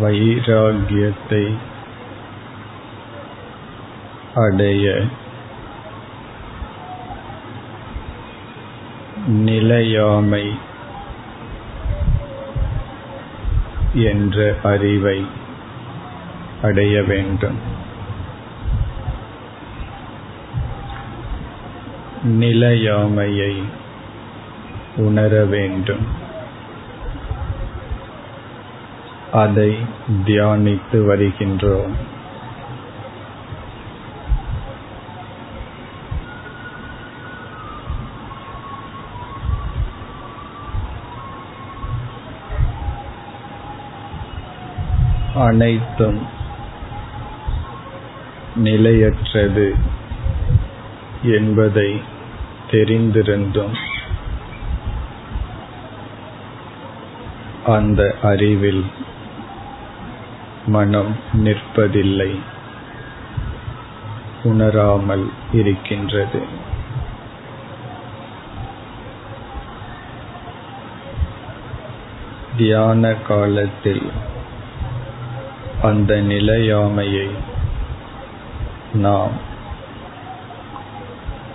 வைராகியத்தை அடைய நிலையாமை என்ற அறிவை அடைய வேண்டும். நிலையாமையை உணர வேண்டும். அதை தியானித்து வருகின்றோம். அனைத்தும் நிலையற்றது என்பதை தெரிந்திருந்தும் அந்த அறிவில் மனம் நிற்பதில்லை. உணராமல் இருக்கின்றது. தியான காலத்தில் அந்த நிலையாமையை நாம்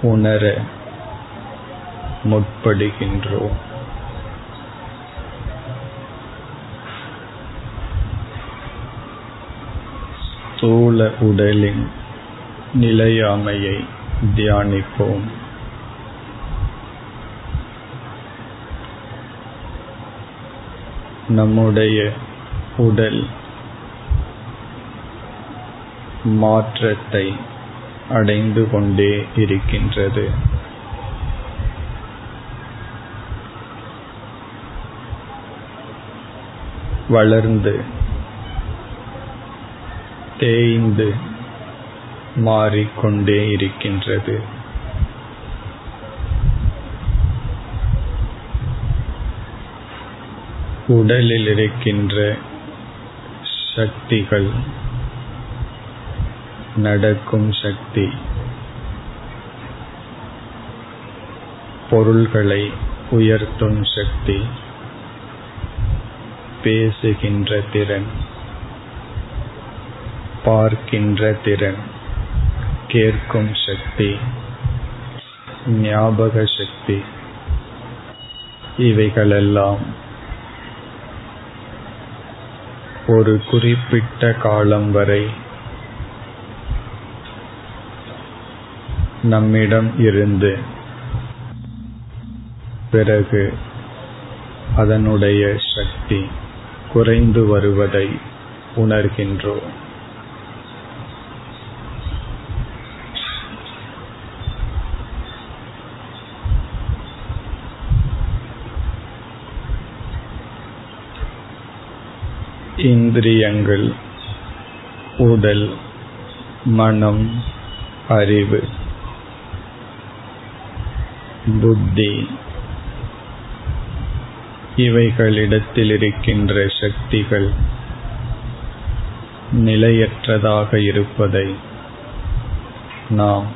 உணர முற்படுகின்றோம். ஸ்தூல உடலின் நிலையாமையை தியானிப்போம். நம்முடைய உடல் மாற்றத்தை அடைந்து கொண்டே இருக்கின்றது. வளர்ந்து தேய்ந்து மாறிக்கொண்டே இருக்கின்றது. உடலில் இருக்கின்ற சக்திகள் நடக்கும் சக்தி பொருள்களை உயர்த்தும் சக்தி பேசுகின்ற திறன். பார்க்கின்ற திறன் கேட்கும் சக்தி ஞாபக சக்தி இவைகளெல்லாம் ஒரு குறிப்பிட்ட காலம் வரை நம்மிடம் இருந்து பிறகு அதனுடைய சக்தி குறைந்து வருவதை உணர்கின்றோம். இந்திரியங்கள் உடல் மனம் அறிவு புத்தி இவைகளிடத்தில் இருக்கின்ற சக்திகள் நிலையற்றதாக இருப்பதை நாம்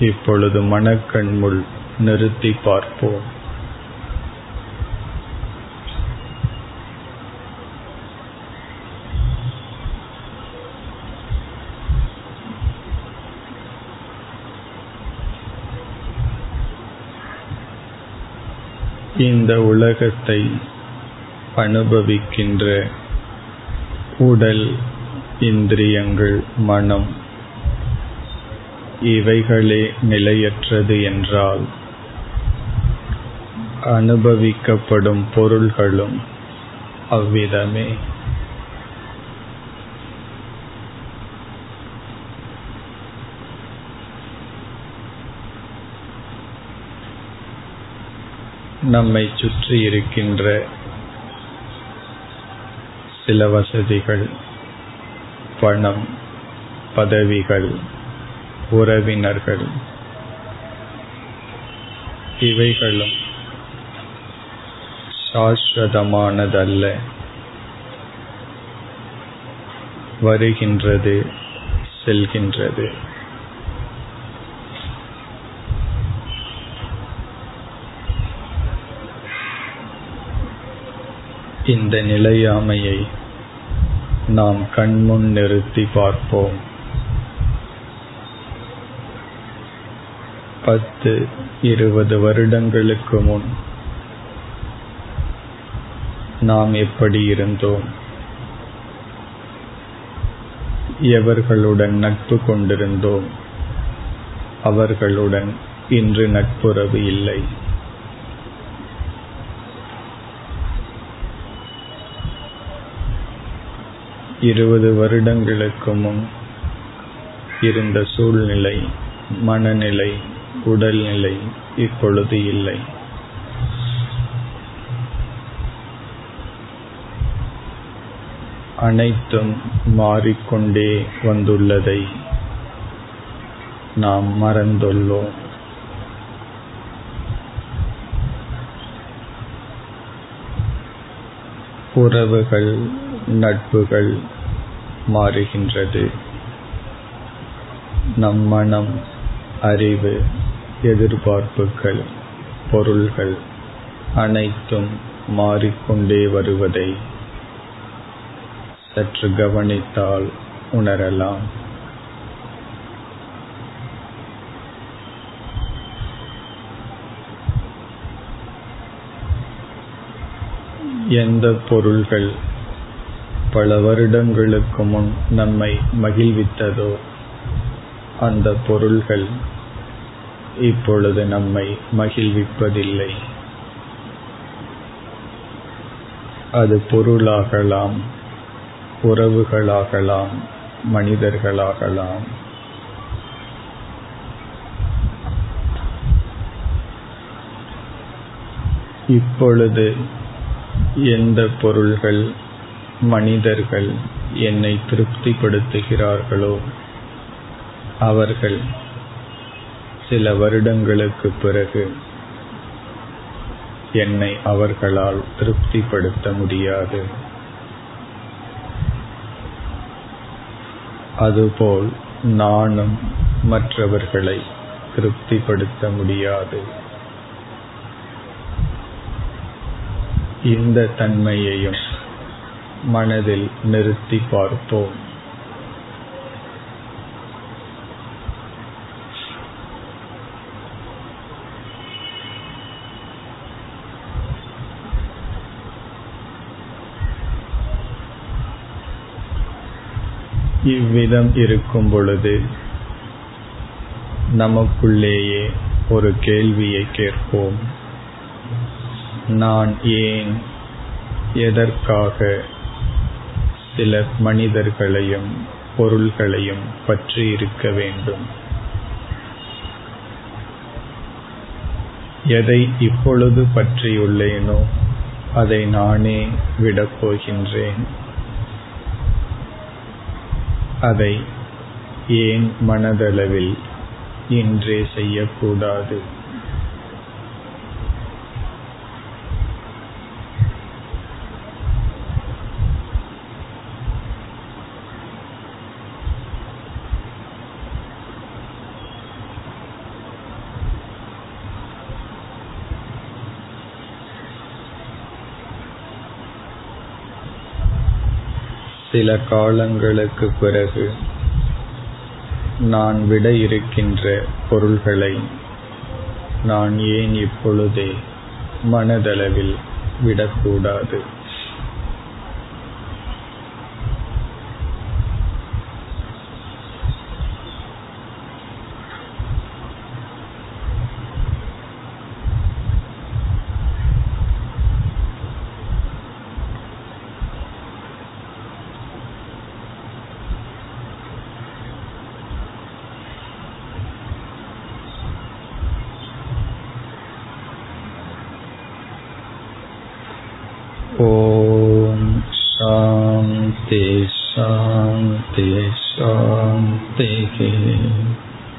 இப்பொழுது மனக்கண்முள் நிறுத்தி பார்ப்போம். இந்த உலகத்தை அனுபவிக்கின்ற உடல் இந்திரியங்கள் மனம் இவைகளே நிலையற்றது என்றால் அனுபவிக்கப்படும் பொருள்களும் அவ்விதமே. நம்மை சுற்றி இருக்கின்ற சில வசதிகள் பணம் பதவிகள் உறவினர்கள் இவைகளும் சாஸ்வதமானதல்ல. வருகின்றது செல்கின்றது. இந்த நிலையாமையை நாம் கண்முன் நிறுத்தி பார்ப்போம். பத்து இருபது வருடங்களுக்கு முன் நாம் எப்படி இருந்தோம்? எவர்களுடன் நட்பு கொண்டிருந்தோம்? அவர்களுடன் இன்று நட்புறவு இல்லை. இருபது வருடங்களுக்கு முன் இருந்த சூழ்நிலை மனநிலை உடல்நிலை இப்பொழுது இல்லை. அனைத்தும் மாறிக்கொண்டே வந்துள்ளதை நாம் மறந்துள்ளோம். உறவுகள் நட்புகள் மாறுகின்றது. நம் மனம் அறிவு எதிர்பார்ப்புகள் பொருள்கள் அனைத்தும் மாறிக்கொண்டே வருவதை சற்று கவனித்தால் உணரலாம். எந்த பொருள்கள் பல வருடங்களுக்கு முன் நம்மை மகிழ்வித்ததோ அந்த பொருள்கள் இப்பொழுது நம்மை மகிழ்விப்பதில்லை. அது பொருளாகலாம் உறவுகளாகலாம் மனிதர்களாகலாம். இப்பொழுது எந்த பொருள்கள் மனிதர்கள் என்னை திருப்திப்படுத்துகிறார்களோ? அவர்கள் சில வருடங்களுக்கு பிறகு என்னை அவர்களால் திருப்திப்படுத்த முடியாது. அதுபோல் நானும் மற்றவர்களை திருப்திப்படுத்த முடியாது. இந்த தன்மையையும் மனதில் நிறுத்தி பார்ப்போம் இவ்விதம் இருக்கும் பொழுது நமக்குள்ளேயே ஒரு கேள்வியை கேட்போம். நான் ஏன் எதற்காக சில மனிதர்களையும் பொருள்களையும் பற்றி இருக்க வேண்டும். எதை இப்பொழுது பற்றியுள்ளேனோ அதை நானே விடப் போகின்றேன். அதை ஏன் மனதளவில் இன்றே செய்யக்கூடாது? சில காலங்களுக்கு பிறகு நான் விட இருக்கின்ற பொருள்களை நான் ஏன் இப்பொழுதே மனதளவில் விடக்கூடாது? शान्ति शान्ति शान्तिः